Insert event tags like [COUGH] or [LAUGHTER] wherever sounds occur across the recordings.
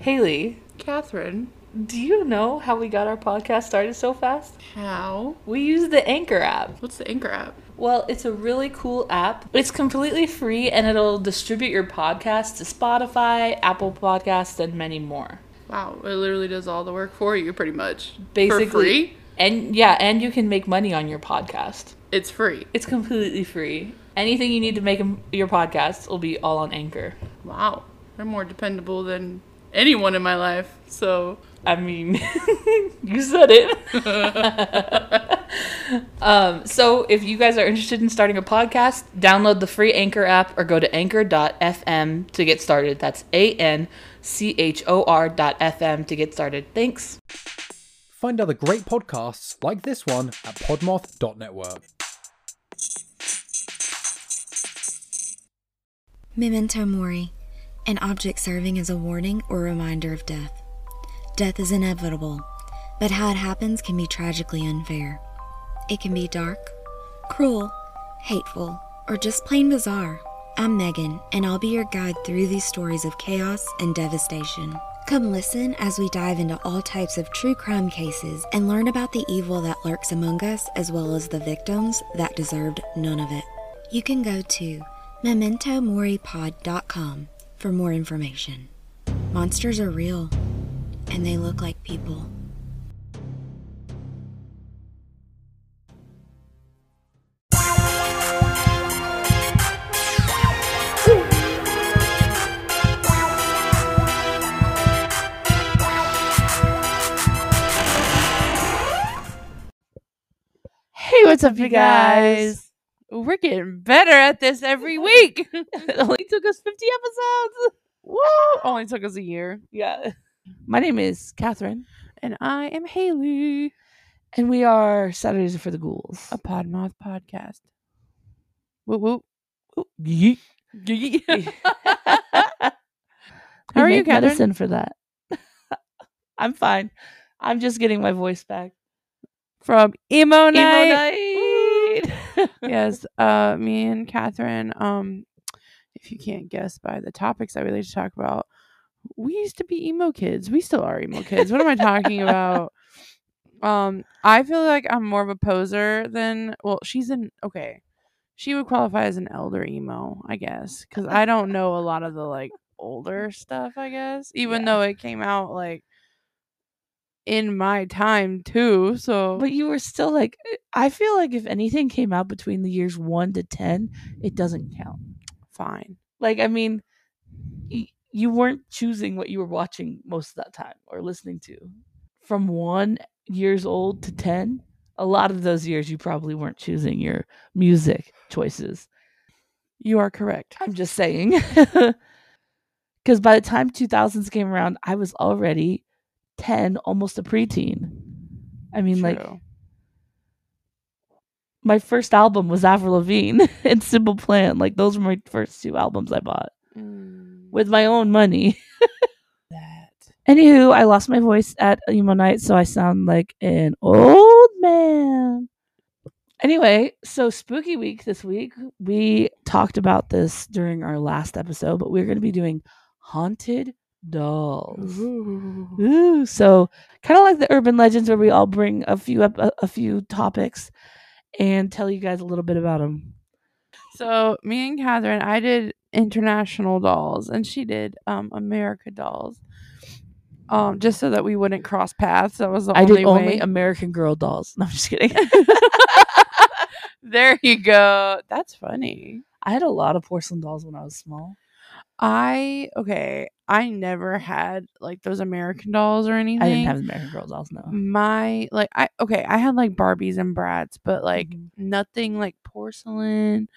Haley, Catherine. do you know how we got our podcast started so fast? How? We use the Anchor app. What's the Anchor app? Well, it's a really cool app. It's completely free and it'll distribute your podcast to Spotify, Apple Podcasts, and many more. Wow, it literally does all the work for you, pretty much. Basically, For free? And yeah, and you can make money on your podcast. It's free. It's completely free. Anything you need to make your podcast will be all on Anchor. Wow. They're more dependable than anyone in my life. So, I mean, [LAUGHS] you said it. [LAUGHS] um, so, if you guys are interested in starting a podcast, download the free Anchor app or go to anchor.fm to get started. That's A N C H O R dot FM to get started. Thanks. Find other great podcasts like this one at podmoth.network. Memento Mori, an object serving as a warning or reminder of death. Death is inevitable, but how it happens can be tragically unfair. It can be dark, cruel, hateful, or just plain bizarre. I'm Megan, and I'll be your guide through these stories of chaos and devastation. Come listen as we dive into all types of true crime cases and learn about the evil that lurks among us as well as the victims that deserved none of it. You can go to mementomoripod.com for more information. Monsters are real, and they look like people. Hey, what's up, you guys? We're getting better at this every week. [LAUGHS] it only took us 50 episodes. Woo! Only took us a year. Yeah. My name is Catherine, And I am Haley, and we are Saturdays for the Ghouls. a Podmoth podcast. Whoop whoop. Yeet. [LAUGHS] How are We you, make Catherine? medicine for that. [LAUGHS] I'm fine. I'm just getting my voice back. From Emo Night. Emo night. [LAUGHS] yes, uh, me and Catherine, um, if you can't guess by the topics that we like to talk about, we used to be emo kids. We still are emo kids. What am I talking about? Um, I feel like I'm more of a poser than well, she's an okay. She would qualify as an elder emo, I guess, because I don't know a lot of the like older stuff. I guess, even Yeah. though it came out like in my time too. So, But you were still like, eh, I feel like if anything came out between the years one to 10, it doesn't count. fine. Like, I mean, y- you weren't choosing what you were watching most of that time or listening to. From one years old to 10, a lot of those years you probably weren't choosing your music choices. You are correct. I'm just saying. [LAUGHS] Because by the time 2000s came around, I was already 10, almost a preteen. I mean, like, my first album was Avril Lavigne [LAUGHS] and Simple Plan. Like, those were my first two albums I bought Mm, with my own money. [LAUGHS] that. Anywho, I lost my voice at emo night, so I sound like an old man. Anyway, so spooky week this week. We talked about this during our last episode, but we're going to be doing haunted dolls. Ooh, so kind of like the urban legends, where we all bring a few ep- a, a few topics and tell you guys a little bit about them. So me and Catherine, I did international dolls, and she did um America dolls. Um, just so that we wouldn't cross paths. That was the I only did only way. American Girl dolls. No, I'm just kidding. [LAUGHS] there you go. That's funny. I had a lot of porcelain dolls when I was small. I okay. I never had like those American dolls or anything. I didn't have American Girl dolls. No. my like I okay. I had like Barbies and Bratz, but like Mhm. nothing like porcelain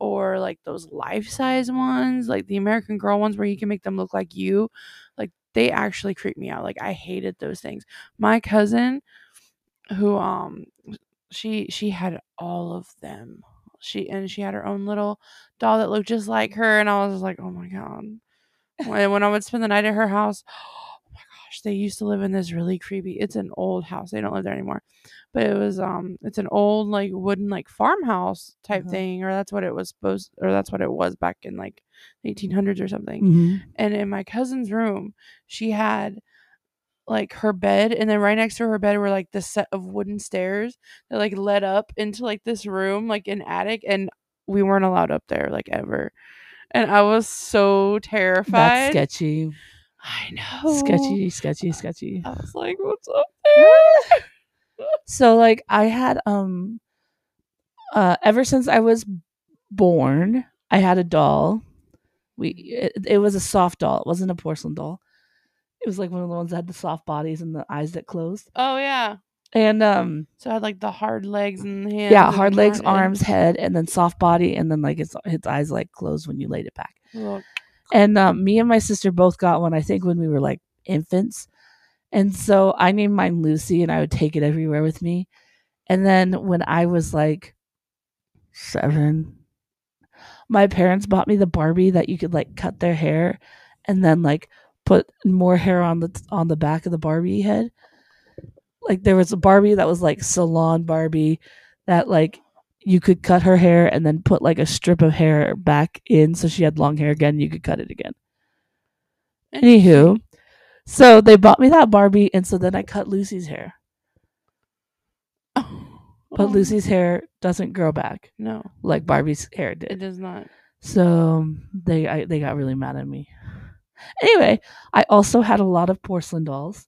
or like those life size ones, like the American Girl ones where you can make them look like you. Like they actually creep me out. Like I hated those things. My cousin, who um, she she had all of them. She and she had her own little doll that looked just like her, and I was like, oh my god. When when I would spend the night at her house, [GASPS] oh my gosh, they used to live in this really creepy. It's an old house. They don't live there anymore, but it was um, it's an old like wooden like farmhouse type Uh-huh. thing, or that's what it was supposed, or that's what it was back in like the 1800s or something. Mhm. And in my cousin's room, she had like her bed, and then right next to her bed were like the set of wooden stairs that like led up into like this room, like an attic, and we weren't allowed up there like ever. And I was so terrified. That's sketchy. I know. Sketchy, sketchy, sketchy. I was like, what's up there? [LAUGHS] So like I had um uh ever since I was born, I had a doll. We it, it was a soft doll. It wasn't a porcelain doll. It was like one of the ones that had the soft bodies and the eyes that closed. Oh yeah. And um So I had like the hard legs and the hands. yeah, hard legs, arm- arms, head, and then soft body, and then like its its eyes like closed when you laid it back. Look. And um, me and my sister both got one. I think when we were like infants, and so I named mine Lucy, and I would take it everywhere with me. And then when I was like seven, my parents bought me the Barbie that you could like cut their hair, and then like put more hair on the on the back of the Barbie head. Like there was a Barbie that was like salon Barbie that like you could cut her hair and then put like a strip of hair back in so she had long hair again you could cut it again. Anywho so they bought me that barbie and so then i cut lucy's hair. Oh. But Oh, lucy's hair doesn't grow back No, like barbie's hair did. it does not. so they I, they got really mad at me anyway i also had a lot of porcelain dolls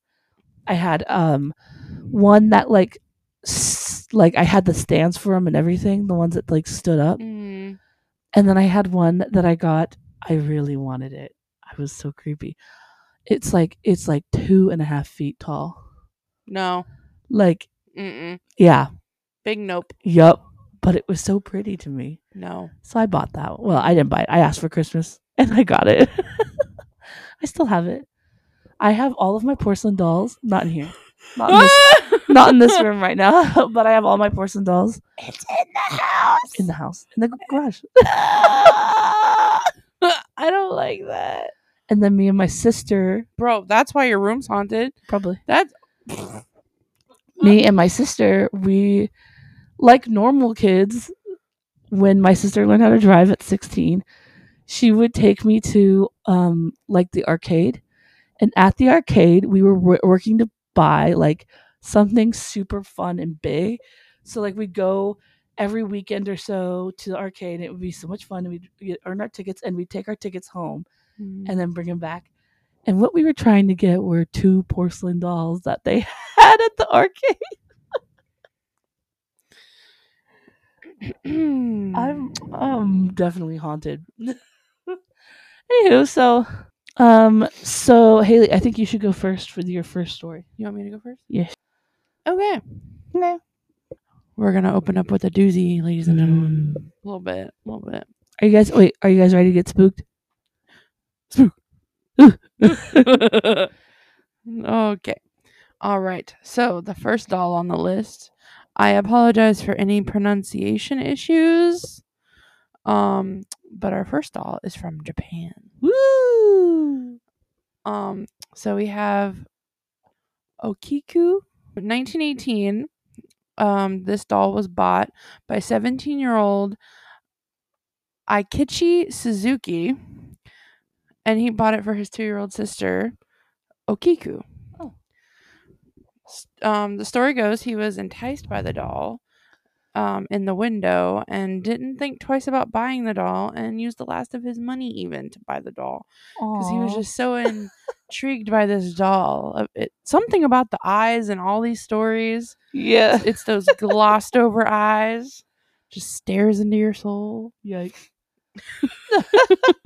i had um one that like s- like i had the stands for them and everything the ones that like stood up Mm. And then I had one that I got. I really wanted it. I was so creepy. It's like it's like two and a half feet tall. No. Like Mm-mm. yeah, Big nope. yup. But it was so pretty to me, No. so I bought that. Well, I didn't buy it. I asked for Christmas, and I got it. [LAUGHS] I still have it. I have all of my porcelain dolls. Not in here. Not in this, [LAUGHS] not in this room right now. [LAUGHS] But I have all my porcelain dolls It's in the house. in the house in the garage. [LAUGHS] I don't like that. And then me and my sister, Bro, that's why your room's haunted. probably That's me and my sister, we like normal kids. When my sister learned how to drive at 16, she would take me to um like the arcade, and at the arcade we were wo- working to buy like something super fun and big. So like we'd go every weekend or so to the arcade. And it would be so much fun, and we'd, we'd earn our tickets, and we'd take our tickets home and then bring them back. And what we were trying to get were two porcelain dolls that they [LAUGHS] had at the arcade. [CLEARS THROAT] I'm um definitely haunted. [LAUGHS] Anywho, so um so Haley, I think you should go first for your first story. You want me to go first? Yes. Okay. No. We're gonna open up with a doozy, ladies and gentlemen. A little bit. A little bit. Are you guys wait, are you guys ready to get spooked? Spook. [LAUGHS] okay. All right. So the first doll on the list. I apologize for any pronunciation issues. Um, but our first doll is from Japan. Woo! Um, so we have Okiku. 1918. Um, this doll was bought by 17 year old Aikichi Suzuki, and he bought it for his two year old sister, Okiku. Oh. Um, the story goes he was enticed by the doll um, in the window and didn't think twice about buying the doll and used the last of his money even to buy the doll because he was just so intrigued by this doll. Uh, It, something about the eyes and all these stories. yeah. It's those glossed over eyes, just stares into your soul. Yikes. [LAUGHS]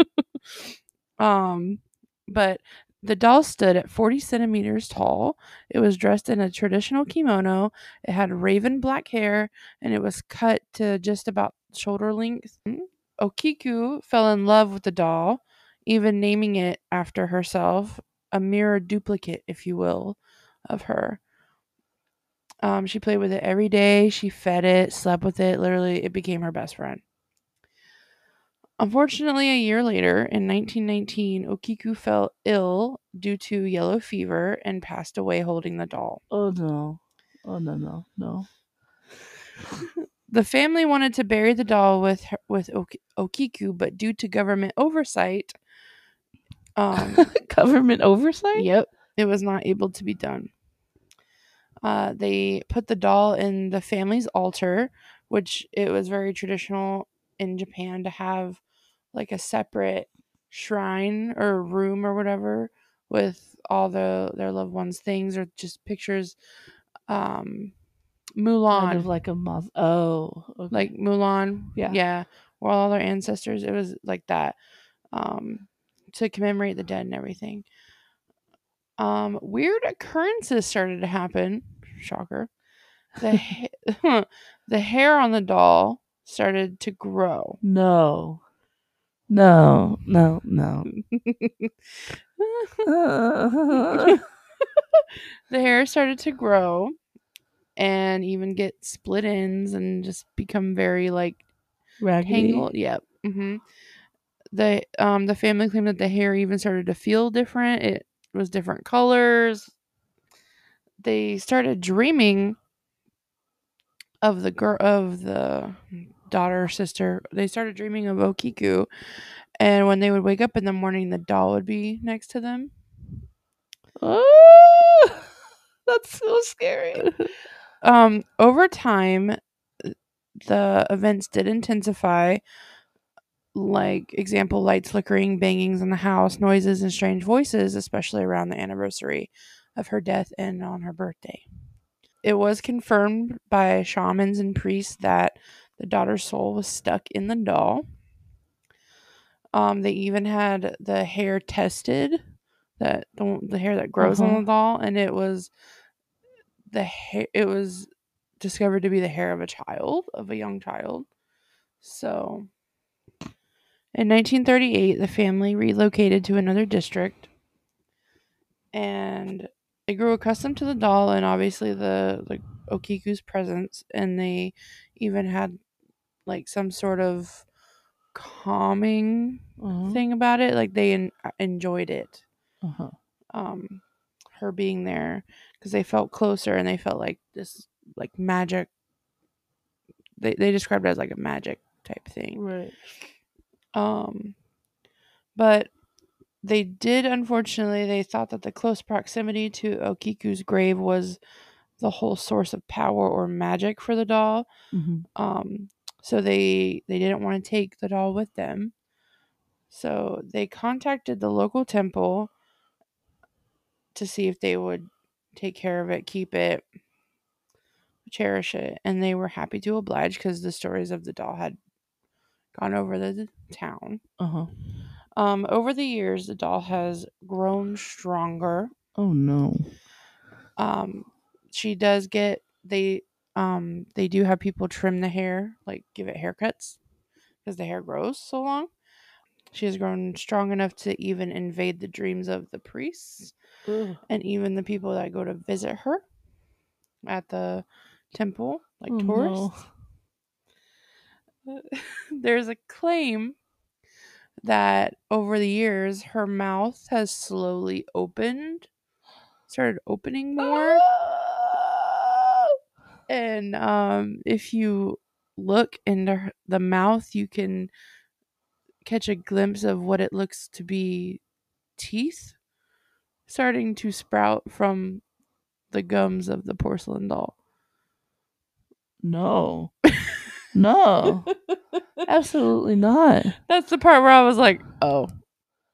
Um, but the doll stood at 40 centimeters tall. It was dressed in a traditional kimono. It had raven black hair and it was cut to just about shoulder length. Okiku fell in love with the doll, even naming it after herself, a mirror duplicate, if you will, of her. Um, she played with it every day. She fed it, slept with it. Literally, it became her best friend. Unfortunately, a year later, in 1919, Okiku fell ill due to yellow fever and passed away holding the doll. Oh no. Oh no no no. The family wanted to bury the doll with her, with Ok- Okiku, but due to government oversight, um, [LAUGHS] Government oversight? Yep, it was not able to be done. Uh, they put the doll in the family's altar, which it was very traditional in Japan to have like a separate shrine or room or whatever with all the their loved ones' things or just pictures. Um, Mulan, Kind of like a moth. Oh. Okay. like Mulan, Yeah. yeah, or all their ancestors. It was like that, um, to commemorate the dead and everything. Um, weird occurrences started to happen. Shocker. The [LAUGHS] ha- [LAUGHS] the hair on the doll started to grow. no. No. No. No. [LAUGHS] [LAUGHS] the hair started to grow and even get split ends and just become very like Raggedy. tangled. Yep. hmm The um the family claimed that the hair even started to feel different. It was different colors. They started dreaming of the girl of the daughter sister. They started dreaming of Okiku, and when they would wake up in the morning, the doll would be next to them. Oh, [LAUGHS] that's so scary. [LAUGHS] Um, over time, the events did intensify. Like example, lights flickering, bangings in the house, noises, and strange voices, especially around the anniversary of her death and on her birthday. It was confirmed by shamans and priests that the daughter's soul was stuck in the doll. Um, they even had the hair tested, that the, the hair that grows Uh-huh. on the doll, and it was the hair. It was discovered to be the hair of a child, of a young child. So, in 1938, the family relocated to another district, and they grew accustomed to the doll and obviously the like Okiku's presence, and they even had like some sort of calming Uh-huh. thing about it. Like they en- enjoyed it, Uh-huh. um, her being there because they felt closer and they felt like this like magic. They they described it as like a magic type thing. Right. Um, but they did unfortunately they thought that the close proximity to Okiku's grave was the whole source of power or magic for the doll. hmm Um, so they they didn't want to take the doll with them. So they contacted the local temple to see if they would take care of it, keep it, cherish it, and they were happy to oblige because the stories of the doll had gone over the town. Uh-huh. Um, over the years, the doll has grown stronger. Oh no. Um, she does get they um they do have people trim the hair, like give it haircuts because the hair grows so long. She has grown strong enough to even invade the dreams of the priests and even the people that go to visit her at the temple, like Oh, no. tourists. [LAUGHS] There's a claim that over the years her mouth has slowly opened, started opening more. And um, if you look into her- the mouth, you can catch a glimpse of what it looks to be teeth starting to sprout from the gums of the porcelain doll. No. No. [LAUGHS] Absolutely not. That's the part where I was like, oh,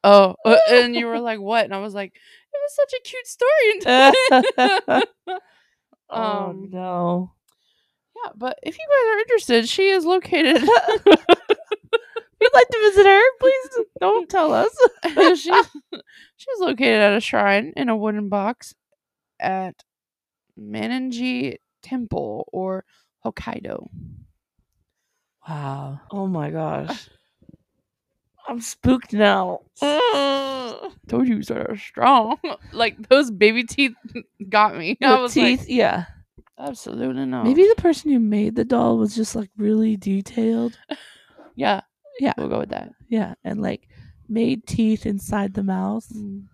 oh, uh, and you were [LAUGHS] like, what? And I was like, it was such a cute story. [LAUGHS] oh Um, no. yeah, but if you guys are interested, she is located. [LAUGHS] You'd like to visit her? Please don't tell us. [LAUGHS] she's she's [LAUGHS] located at a shrine in a wooden box at Mannenji Temple or Hokkaido. Wow. Oh my gosh. I'm spooked now. Ugh. Told you so strong. [LAUGHS] like those baby teeth [LAUGHS] got me. I was teeth, like, yeah. absolutely not. Maybe the person who made the doll was just like really detailed. [LAUGHS] yeah. Yeah. we'll go with that. Yeah, and like made teeth inside the mouth. Mm.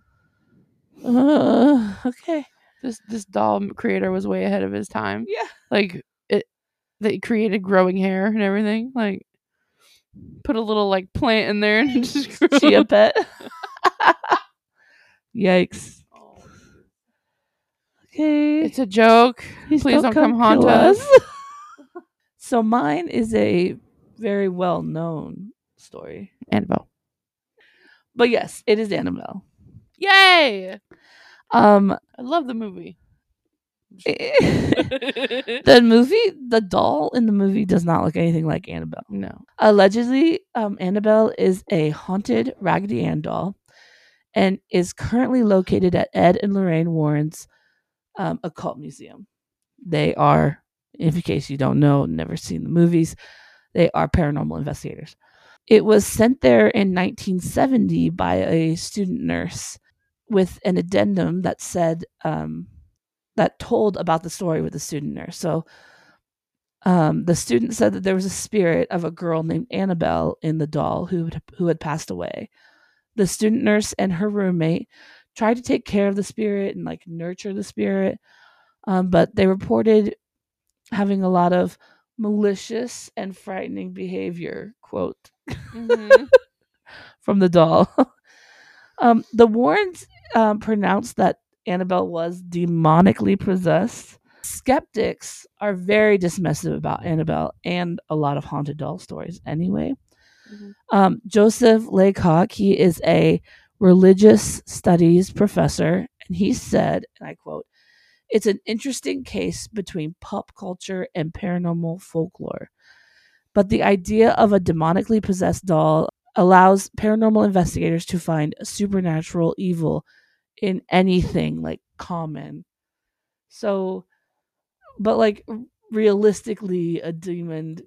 Uh, okay. This this doll creator was way ahead of his time. Yeah. Like it, they created growing hair and everything. Like put a little like plant in there and [LAUGHS] just [LAUGHS] grew. a pet. [LAUGHS] Yikes. Okay. It's a joke. Please, Please don't come haunt kill us. so mine is a very well known story. Annabelle. But yes, it is Annabelle. Yay! Um I love the movie. [LAUGHS] the movie, the doll in the movie does not look anything like Annabelle. no. Allegedly, um, Annabelle is a haunted Raggedy Ann doll and is currently located at Ed and Lorraine Warren's um, occult museum. They are, in case you don't know, never seen the movies, they are paranormal investigators. It was sent there in 1970 by a student nurse with an addendum that said, um, that told about the story with the student nurse. So um, the student said that there was a spirit of a girl named Annabelle in the doll who had, who had passed away. The student nurse and her roommate tried to take care of the spirit and like nurture the spirit, um, but they reported having a lot of malicious and frightening behavior. Quote Mhm. [LAUGHS] from the doll. [LAUGHS] um, the Warrens um, pronounced that Annabelle was demonically possessed. Skeptics are very dismissive about Annabelle and a lot of haunted doll stories anyway. Mhm. Um, Joseph Laycock, he is a religious studies professor, and he said, and I quote, it's an interesting case between pop culture and paranormal folklore. But the idea of a demonically possessed doll allows paranormal investigators to find supernatural evil in anything like common. So, but like realistically, a demon.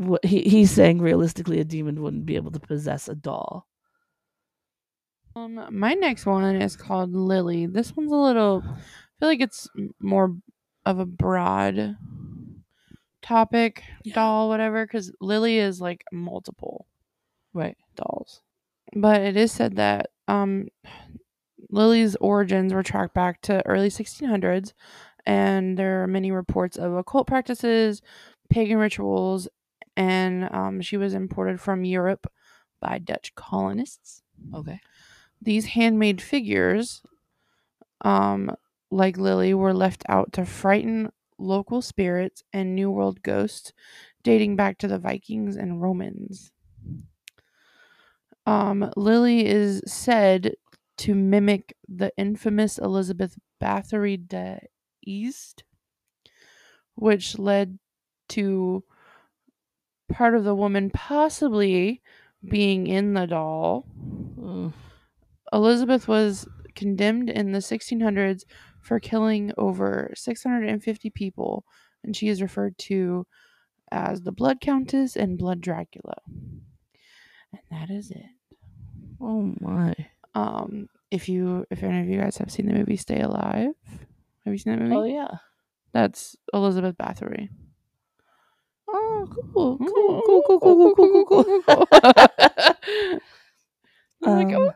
wh- He, he's saying realistically, a demon wouldn't be able to possess a doll. Um, my next one is called Lily. This one's a little. I feel like it's more of a broad topic, Yeah. doll, whatever. Because Lily is like multiple Right. dolls, but it is said that um, Lily's origins were tracked back to early 1600s, and there are many reports of occult practices, pagan rituals, and um, she was imported from Europe by Dutch colonists Okay. these handmade figures, um, like Lily, were left out to frighten local spirits and New World ghosts dating back to the Vikings and Romans. Um, Lily is said to mimic the infamous Elizabeth Bathory de East, which led to part of the woman possibly being in the doll. Mm. Elizabeth was condemned in the 1600s for killing over 650 people, and she is referred to as the Blood Countess and Blood Dracula. And that is it. Oh my. Um, if you, if any of you guys have seen the movie Stay Alive, have you seen that movie? Oh yeah. That's Elizabeth Bathory. Oh, cool, cool, cool, cool, cool, cool, cool, cool, cool. I'm like, Um,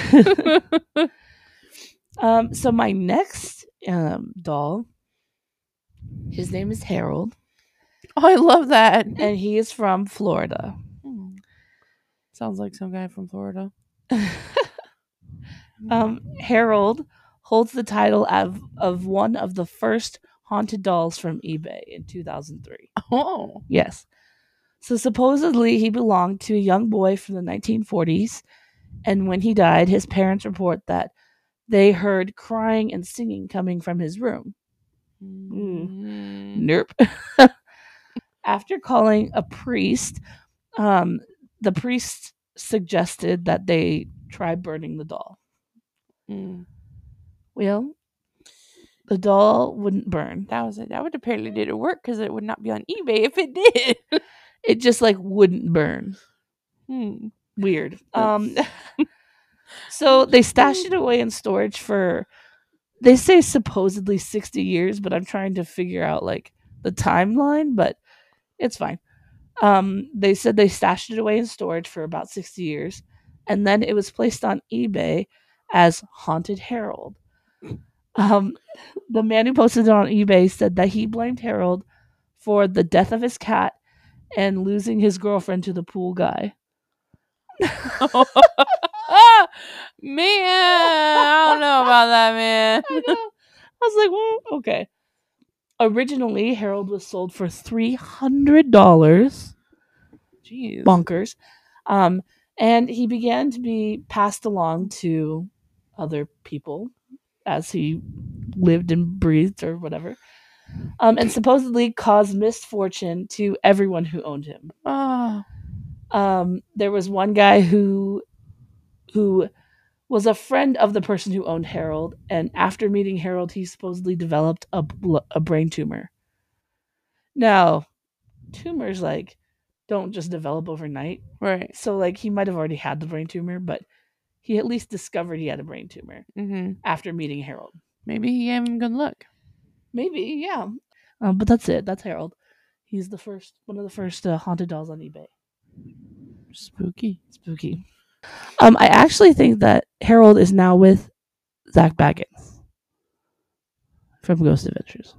okay. [LAUGHS] um, so my next um doll, his name is Harold, oh, I love that. and he is from Florida. Hmm. Sounds like some guy from Florida. [LAUGHS] um, Harold holds the title of of one of the first haunted dolls from eBay in 2003. Oh. Yes. So supposedly he belonged to a young boy from the 1940s, and when he died, his parents report that they heard crying and singing coming from his room. Mm. Nope. [LAUGHS] After calling a priest, um, the priest suggested that they try burning the doll. Mm. Well, the doll wouldn't burn. That was it. That would apparently didn't work because it would not be on eBay if it did. It just like wouldn't burn. Hmm. Weird. Um [LAUGHS] so they stashed it away in storage for they say supposedly 60 years, but I'm trying to figure out like the timeline, but it's fine. Um, they said they stashed it away in storage for about 60 years, and then it was placed on eBay as Haunted Harold. Um, the man who posted it on eBay said that he blamed Harold for the death of his cat and losing his girlfriend to the pool guy. [LAUGHS] man, I don't know about that, man. [LAUGHS] I. I was like, well, okay. Originally, Harold was sold for three hundred dollars. Jeez. Bonkers. Um, and he began to be passed along to other people as he lived and breathed or whatever. Um, and supposedly caused misfortune to everyone who owned him. Oh, Um, there was one guy who who was a friend of the person who owned Harold, and after meeting Harold, he supposedly developed a bl- a brain tumor. Now, tumors like don't just develop overnight, right. so like he might have already had the brain tumor, but he at least discovered he had a brain tumor hmm after meeting Harold. Maybe he gave him good luck. Maybe, yeah. Um, but that's it. That's Harold. He's the first, one of the first uh, haunted dolls on eBay. Spooky. Spooky. Um, I actually think that Harold is now with Zak Bagans from Ghost Adventures.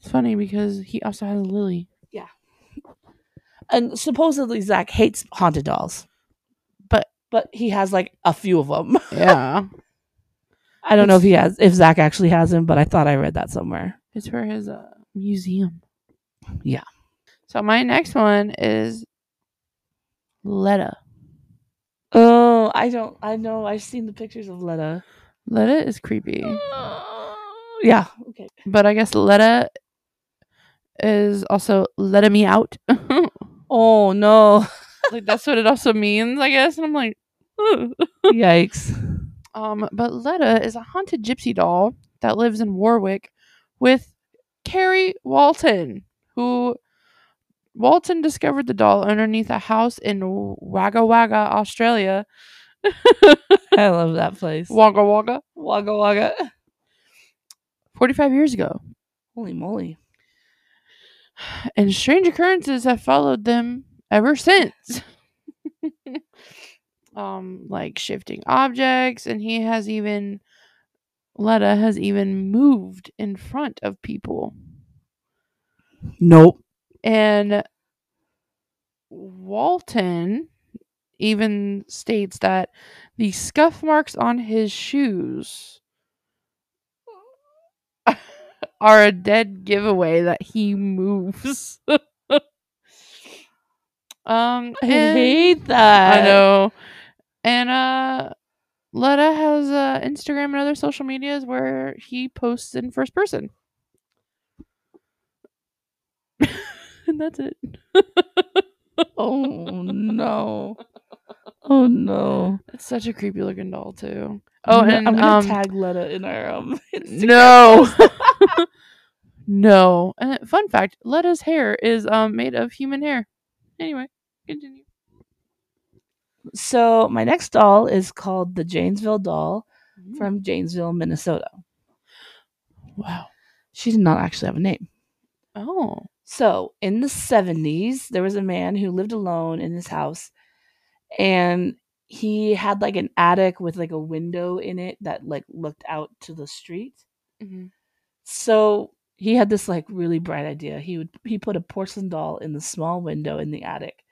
It's funny because he also has a lily. Yeah. And supposedly Zak hates haunted dolls, But but he has like a few of them. [LAUGHS] yeah, I don't know if he has, if Zak actually has them, but I thought I read that somewhere. it's for his uh, museum. Yeah. So my next one is Letta. Oh, I don't, I know. I've seen the pictures of Letta. Letta is creepy, Yeah. Okay. but I guess Letta is also letting me out. [LAUGHS] Oh no. [LAUGHS] like that's what it also means, I guess. And I'm like. [LAUGHS] Yikes. um, but Letta is a haunted gypsy doll that lives in Warwick with Kerry Walton, who Walton discovered the doll underneath a house in Wagga Wagga, Australia. [LAUGHS] I love that place. Wagga Wagga. Wagga Wagga. 45 years ago. Holy moly. And strange occurrences have followed them ever since. [LAUGHS] um, like shifting objects, and he has even Letta has even moved in front of people. Nope. And Walton even states that the scuff marks on his shoes [LAUGHS] are a dead giveaway that he moves. [LAUGHS] um, I hate that. I know. And uh Letta has uh Instagram and other social medias where he posts in first person. [LAUGHS] and that's it. [LAUGHS] Oh no. Oh no. It's such a creepy looking doll too. Oh, I'm and I'm gonna um, tag Letta in our um [LAUGHS] Instagram no, no. Uh, fun fact: Letta's hair is um made of human hair. Anyway, continue. So my next doll is called the Janesville doll Mm. from Janesville, Minnesota. Wow. She did not actually have a name. Oh. So in the 70s, there was a man who lived alone in his house and he had like an attic with like a window in it that like looked out to the street. Mhm. So he had this like really bright idea. He would he put a porcelain doll in the small window in the attic.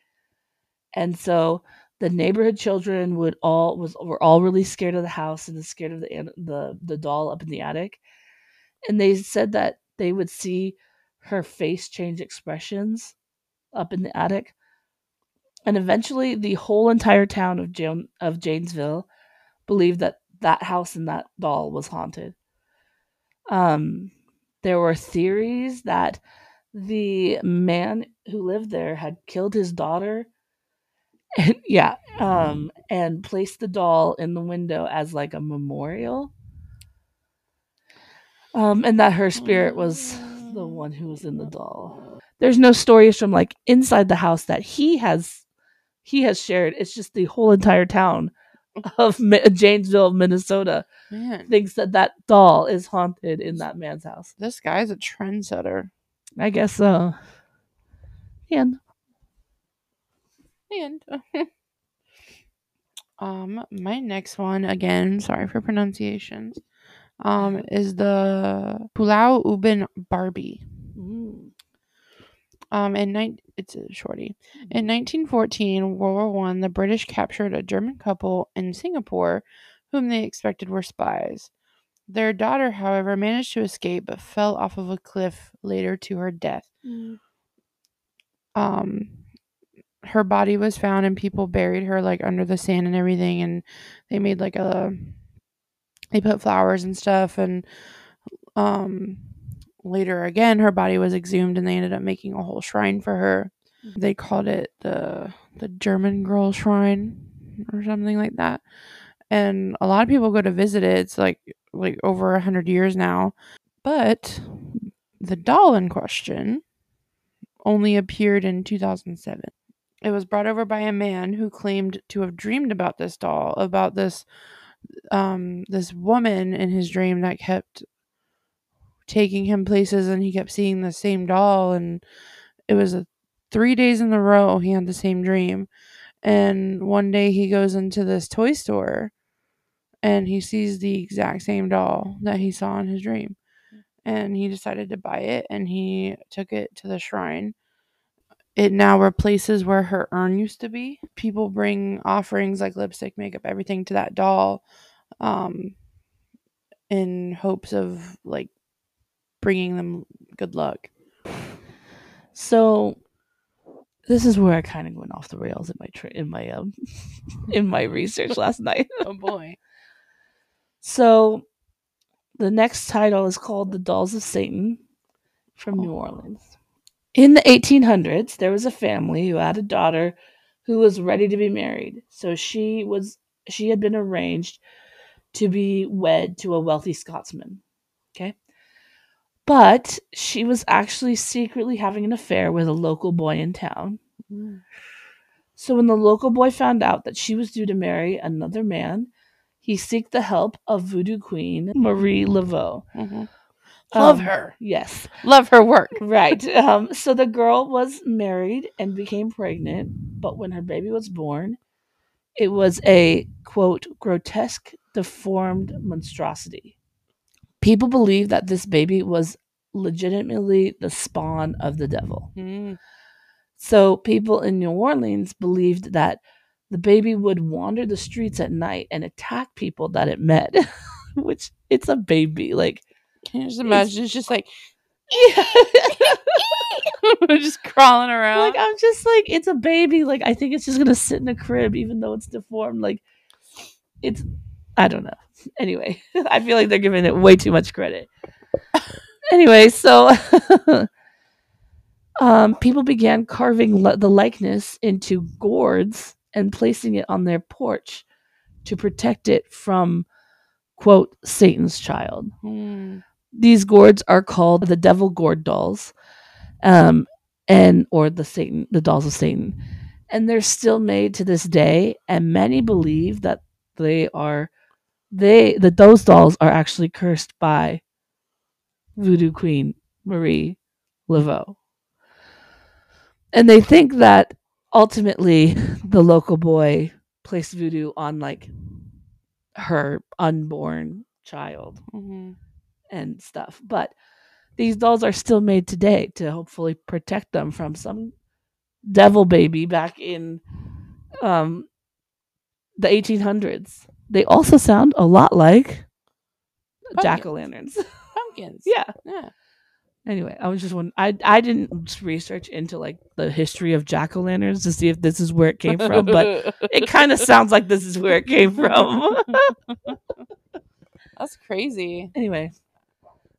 And so the neighborhood children would all was were all really scared of the house and scared of the the the doll up in the attic. And they said that they would see her face change expressions up in the attic. And eventually the whole entire town of Jan- of Janesville believed that that house and that doll was haunted. Um there were theories that the man who lived there had killed his daughter and [LAUGHS] yeah um and placed the doll in the window as like a memorial um and that her spirit was the one who was in the doll there's no stories from like inside the house that he has he has shared it's just the whole entire town of [LAUGHS] janesville minnesota Man, thinks that that doll is haunted in that man's house this guy's a trendsetter. I guess so. And And [LAUGHS] um, my next one again. Sorry for pronunciations. Um, is the Pulau Ubin Barbie. Mm. Um, in nine, it's a shorty. In 1914, World War One, the British captured a German couple in Singapore, whom they expected were spies. Their daughter, however, managed to escape but fell off of a cliff later to her death. Mm. Um, her body was found and people buried her like under the sand and everything, and they made like a, they put flowers and stuff, and um, later again, her body was exhumed and they ended up making a whole shrine for her. They called it the the German Girl Shrine or something like that. And a lot of people go to visit it. It's like like over a hundred years now. But the doll in question only appeared in 2007. It was brought over by a man who claimed to have dreamed about this doll, about this um this woman in his dream that kept taking him places and he kept seeing the same doll and it was a 3 days in a row he had the same dream. And one day he goes into this toy store and he sees the exact same doll that he saw in his dream. And he decided to buy it and he took it to the shrine. It now replaces where her urn used to be. People bring offerings like lipstick, makeup, everything to that doll um, in hopes of like bringing them good luck. So this is where I kind of went off the rails in my tra- in my um [LAUGHS] in my research last night. [LAUGHS] Oh boy. So the next title is called The Dolls of Satan from New Oh. Orleans. In the 1800s, there was a family who had a daughter who was ready to be married. So she was she had been arranged to be wed to a wealthy Scotsman. Okay? But she was actually secretly having an affair with a local boy in town. So when the local boy found out that she was due to marry another man, he sought the help of voodoo queen Marie Laveau. Mhm. Love Um, her. Yes, Love her work. right. Um, so the girl was married and became pregnant, but when her baby was born, it was a quote grotesque, deformed monstrosity. People believe that this baby was legitimately the spawn of the devil. Mm. So people in New Orleans believed that the baby would wander the streets at night and attack people that it met, [LAUGHS] which it's a baby. Like, Can you just imagine? It's just like yeah. [LAUGHS] just crawling around. like I'm just like it's a baby. Like I think it's just gonna sit in a crib, even though it's deformed. Like it's I don't know. Anyway, [LAUGHS] I feel like they're giving it way too much credit. anyway, so [LAUGHS] um, people began carving li- the likeness into gourds and placing it on their porch to protect it from quote Satan's child Mm. These gourds are called the devil gourd dolls um and or the satan the dolls of satan. And they're still made to this day and many believe that they are they that those dolls are actually cursed by voodoo queen marie laveau. And they think that ultimately the local boy placed voodoo on like her unborn child. Mhm. And stuff. But these dolls are still made today to hopefully protect them from some devil baby back in um, the 1800s. They also sound a lot like jack o' lanterns. [LAUGHS] Pumpkins. yeah. Yeah. Anyway, I was just one. I I didn't research into like the history of jack o' lanterns to see if this is where it came from, but [LAUGHS] it kind of sounds like this is where it came from. That's crazy. anyway,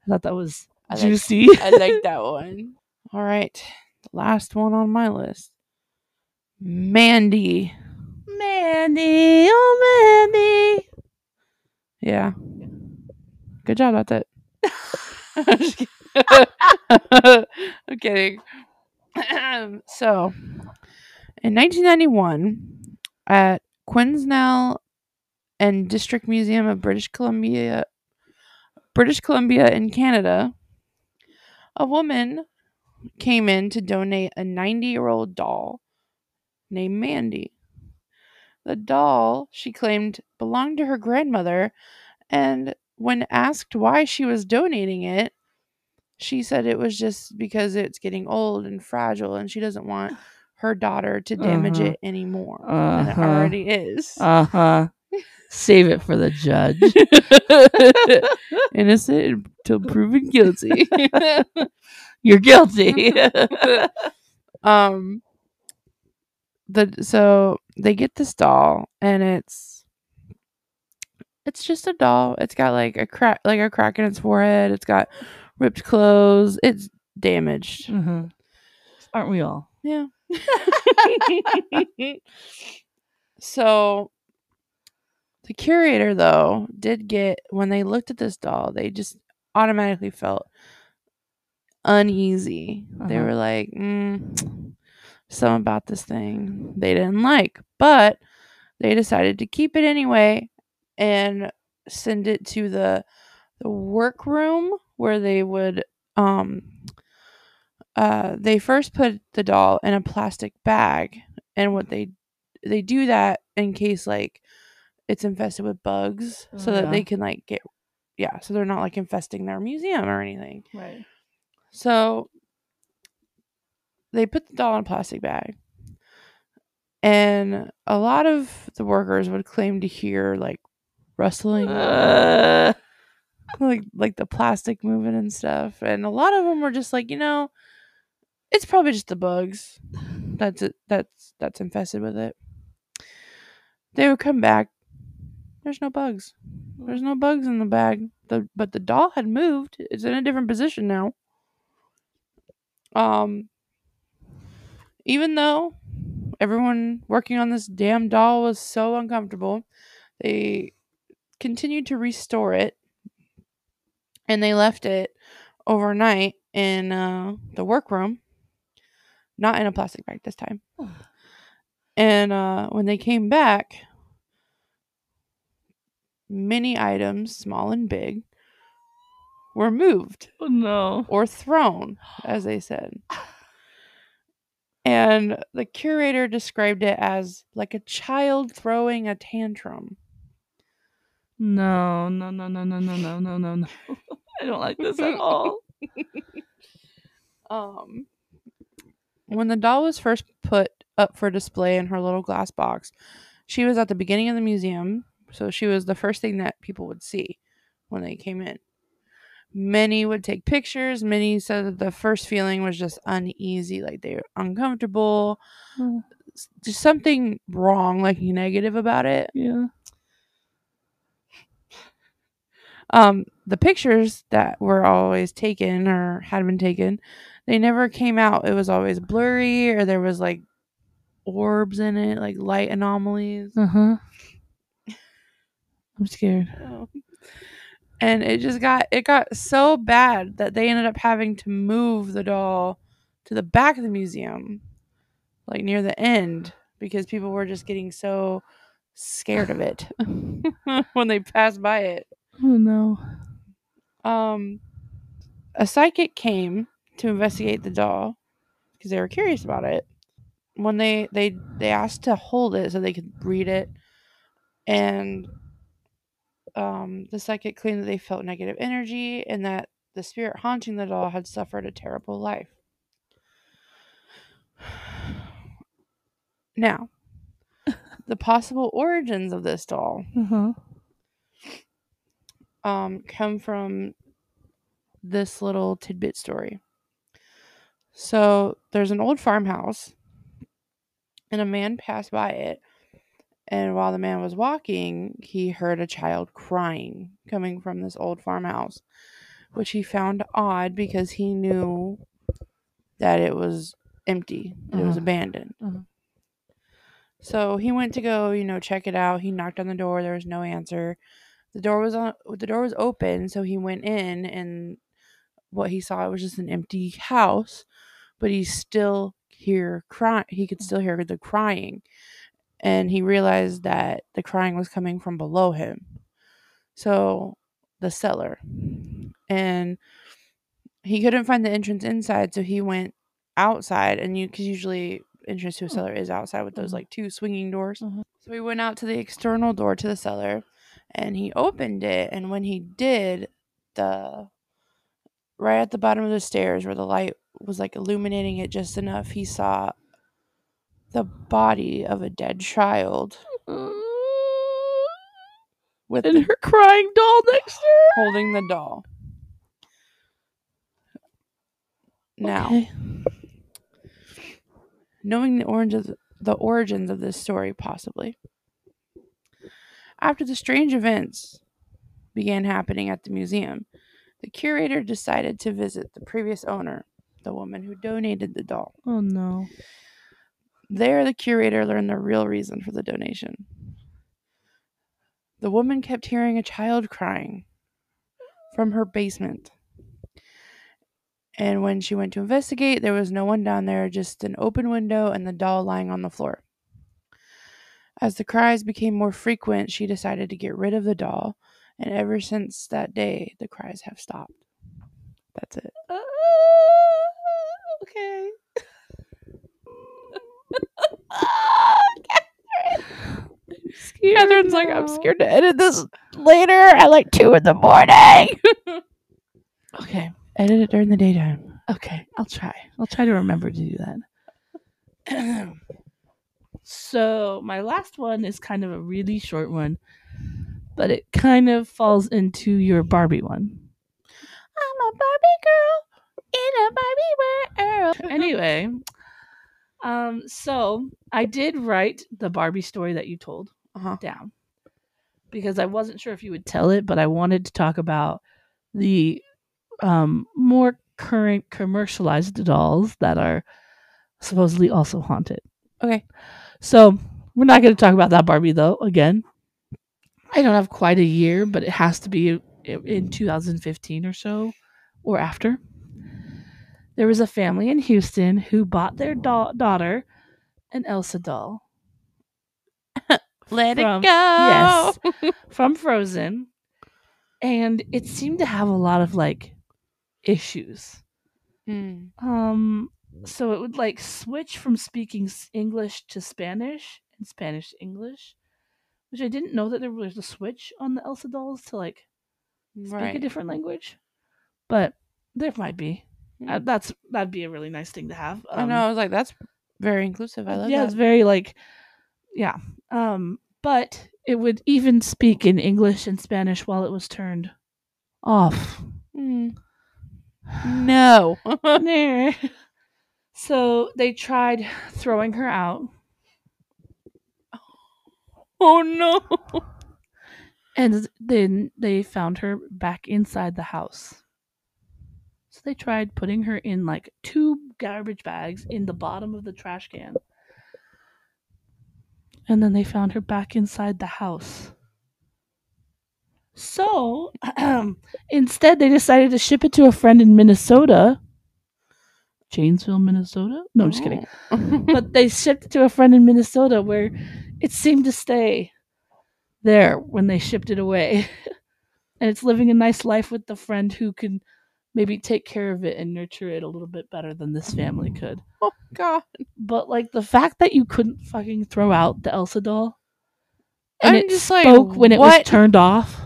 I thought that was I like- juicy. [LAUGHS] I like that [LAUGHS] one. All right. The last one on my list. Mandy. Mandy, oh Mandy. Yeah. Good job. That's it. [LAUGHS] I'm kidding. I'm [CLEARS THROAT] kidding. so, in 1991, at Quesnel and District Museum of British Columbia, British Columbia in Canada, a woman came in to donate a 90 year old doll named Mandy. The doll, she claimed, belonged to her grandmother, and when asked why she was donating it, she said it was just because it's getting old and fragile and she doesn't want her daughter to damage Uh-huh. it anymore. And it Uh-huh. already is. Uh huh. Save it for the judge. [LAUGHS] [LAUGHS] Innocent until proven guilty. [LAUGHS] You're guilty. um the so they get this doll and it's it's just a doll. It's got like a crack like a crack in its forehead. It's got ripped clothes. It's damaged. Mhm. Aren't we all? Yeah. so the curator though did get when they looked at this doll, they just automatically felt uneasy. They Uh-huh. were like, mm, [SNIFFS] something about this thing they didn't like, but they decided to keep it anyway and send it to the the workroom where they would um uh they first put the doll in a plastic bag and what they they do that in case like it's infested with bugs so Oh, that yeah. they can like get yeah so they're not like infesting their museum or anything Right. so they put the doll in a plastic bag. And a lot of the workers would claim to hear like rustling, Uh, like like the plastic moving and stuff. And a lot of them were just like, you know, it's probably just the bugs that's it that's that's infested with it. They would come back. There's no bugs. There's no bugs in the bag. The but the doll had moved. It's in a different position now. Um even though everyone working on this damn doll was so uncomfortable, they continued to restore it and they left it overnight in uh, the workroom, not in a plastic bag this time. [SIGHS] And uh, when they came back, many items, small and big, were moved oh no. or thrown, as they said. And the curator described it as like a child throwing a tantrum. No, no, no, no, no, no, no, no, no, no. [LAUGHS] I don't like this at all. [LAUGHS] Um, when the doll was first put up for display in her little glass box, she was at the beginning of the museum, so she was the first thing that people would see when they came in. Many would take pictures. Many said that the first feeling was just uneasy, like they were uncomfortable, s- just something wrong, like negative about it. yeah. um the pictures that were always taken or had been taken they never came out it was always blurry or there was like orbs in it like light anomalies Uh huh. I'm scared. and it just got it got so bad that they ended up having to move the doll to the back of the museum like near the end because people were just getting so scared of it [LAUGHS] when they passed by it Oh no. um a psychic came to investigate the doll because they were curious about it when they they they asked to hold it so they could read it and um the psychic claimed that they felt negative energy and that the spirit haunting the doll had suffered a terrible life [SIGHS] now [LAUGHS] the possible origins of this doll huh. um, come from this little tidbit story. So there's an old farmhouse, and a man passed by it. And while the man was walking, he heard a child crying coming from this old farmhouse, which he found odd because he knew that it was empty, that it was Uh-huh. abandoned. Uh-huh. So he went to go, you know, check it out. He knocked on the door. There was no answer. The door was on. The door was open, so he went in, and what he saw was just an empty house. But he still hear cry. He could still hear the crying, and he realized that the crying was coming from below him. So the cellar, and he couldn't find the entrance inside, so he went outside. And you, because usually entrance to a Hmm. cellar is outside with those Mhm. like two swinging doors. Mhm. So he went out to the external door to the cellar and he opened it and when he did the right at the bottom of the stairs where the light was like illuminating it just enough he saw the body of a dead child with and the, her crying doll next to her. holding the doll. Now, Okay. knowing the origins the origins of this story possibly after the strange events began happening at the museum the curator decided to visit the previous owner the woman who donated the doll Oh no. There the curator learned the real reason for the donation the woman kept hearing a child crying from her basement and when she went to investigate, there was no one down there, just an open window and the doll lying on the floor. As the cries became more frequent, she decided to get rid of the doll, and ever since that day, the cries have stopped. That's it. Uh, okay. Catherine's like, I'm scared to edit this later at like two in the morning. [LAUGHS] Okay. edit it during the daytime. Okay. I'll try. I'll try to remember to do that. [CLEARS THROAT] so my last one is kind of a really short one, but it kind of falls into your Barbie one. I'm a Barbie girl in a Barbie world. anyway, um, so I did write the Barbie story that you told Uh-huh. down because I wasn't sure if you would tell it, but I wanted to talk about the um, more current commercialized dolls that are supposedly also haunted. Okay. So we're not going to talk about that Barbie though. Again, I don't have quite a year, but it has to be in 2015 or so or after. There was a family in Houston who bought their da- daughter an Elsa doll [LAUGHS] Let From- it go. yes. [LAUGHS] from Frozen, and it seemed to have a lot of like issues. Mm. Um, so it would like switch from speaking English to Spanish and Spanish to English, which I didn't know that there was a switch on the Elsa dolls to like speak a different language, but there might be. Uh, Mm. that's that'd be a really nice thing to have. I know. I was like, that's very inclusive. I love yeah, that. it's very like, yeah. Um, but it would even speak in English and Spanish while it was turned off. Mm. [SIGHS] No. [LAUGHS] Nah. so they tried throwing her out, oh no. and then they found her back inside the house. They tried putting her in like two garbage bags in the bottom of the trash can. And then they found her back inside the house. So [CLEARS THROAT] instead, they decided to ship it to a friend in Minnesota. Janesville, Minnesota? No, I'm just kidding. Oh. [LAUGHS] [LAUGHS] But they shipped it to a friend in Minnesota where it seemed to stay there when they shipped it away. [LAUGHS] and it's living a nice life with the friend who can maybe take care of it and nurture it a little bit better than this family could. oh god. But like the fact that you couldn't fucking throw out the Elsa doll and I'm it just like, spoke when it was turned off.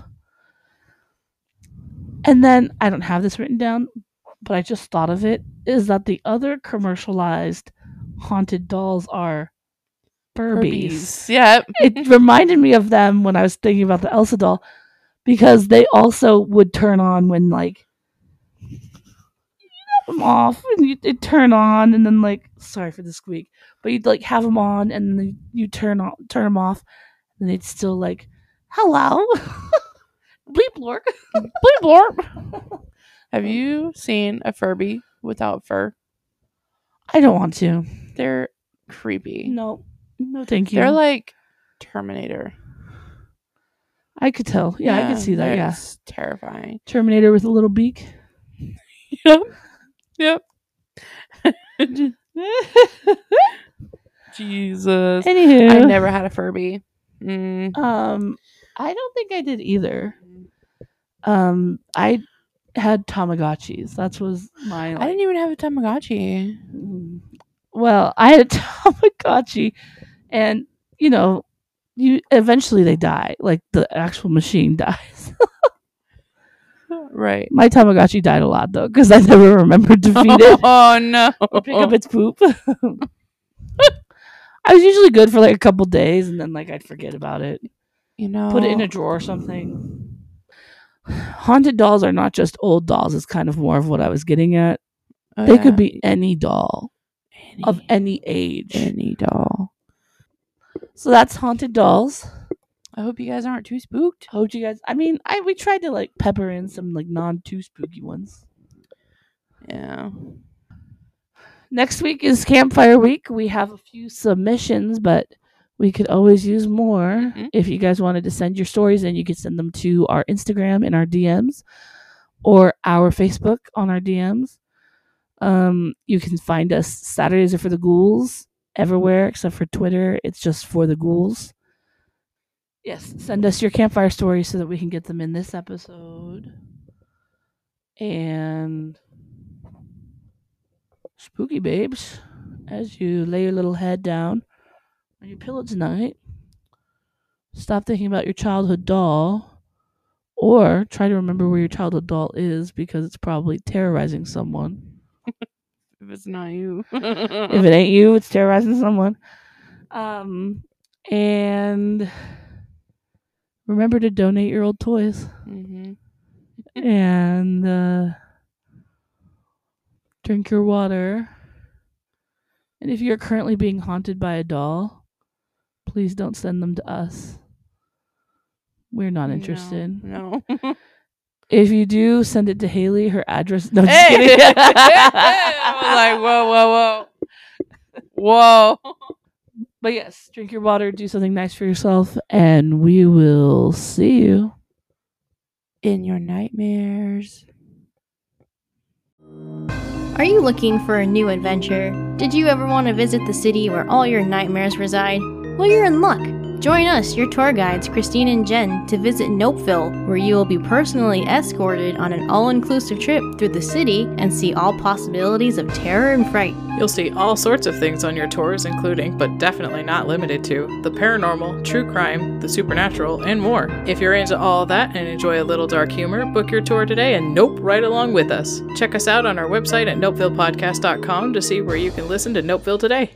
And then I don't have this written down, but I just thought of it is that the other commercialized haunted dolls are Furbies. Herpes. Yep. It [LAUGHS] reminded me of them when I was thinking about the Elsa doll because they also would turn on when like them off and you would turn on and then like sorry for the squeak, but you'd like have them on and then you turn on turn them off and they'd still like hello [LAUGHS] bleep lork [LAUGHS] Bleep blorp. Have you seen a Furby without fur? I don't want to. They're creepy. No, no, thank you. They're like Terminator. I could tell. Yeah, I could see that. Yeah, terrifying. Terminator with a little beak. [LAUGHS] Yep. Yep. [LAUGHS] Jesus. Anywho, I never had a Furby. Mm. Um, I don't think I did either. Um, I had Tamagotchis. That was my. I didn't even have a Tamagotchi. mm, Well, I had a [LAUGHS] Tamagotchi, and you know, you eventually they die. Like the actual machine [LAUGHS] dies. Right. My Tamagotchi died a lot though, because I never remembered to feed it [LAUGHS] Oh no. or [LAUGHS] pick up its poop. [LAUGHS] I was usually good for like a couple days, and then like I'd forget about it. you know. Put it in a drawer or something. Haunted dolls are not just old dolls. It's kind of more of what I was getting at. Oh, They yeah. could be any doll any, of any age. any doll. So that's haunted dolls. I hope you guys aren't too spooked. Hope you guys. I mean, I we tried to like pepper in some like non too spooky ones. Yeah. Next week is campfire week. We have a few submissions, but we could always use more. Mhm. If you guys wanted to send your stories in, you could send them to our Instagram in our DMs or our Facebook on our DMs. Um, you can find us Saturdays are for the ghouls everywhere except for Twitter. It's just for the ghouls. Yes, send us your campfire stories so that we can get them in this episode. And spooky babes, as you lay your little head down on your pillow tonight, stop thinking about your childhood doll or try to remember where your childhood doll is because it's probably terrorizing someone. [LAUGHS] If it's not you. if it ain't you, it's terrorizing someone. Um, and remember to donate your old toys hmm and uh, drink your water. And if you're currently being haunted by a doll, please don't send them to us. We're not interested. No. [LAUGHS] If you do, send it to Haley. Her address. [LAUGHS] No, just Hey! kidding. [LAUGHS] I was like, whoa, whoa, whoa. Whoa. But yes, drink your water, do something nice for yourself, and we will see you. In your nightmares. Are you looking for a new adventure? Did you ever want to visit the city where all your nightmares reside? Well, you're in luck. Join us, your tour guides, Christine and Jen, to visit Nopeville, where you will be personally escorted on an all inclusive trip through the city and see all possibilities of terror and fright. You'll see all sorts of things on your tours, including, but definitely not limited to, the paranormal, true crime, the supernatural, and more. If you're into all that and enjoy a little dark humor, book your tour today and nope right along with us. Check us out on our website at nopevillepodcast.com to see where you can listen to Nopeville today.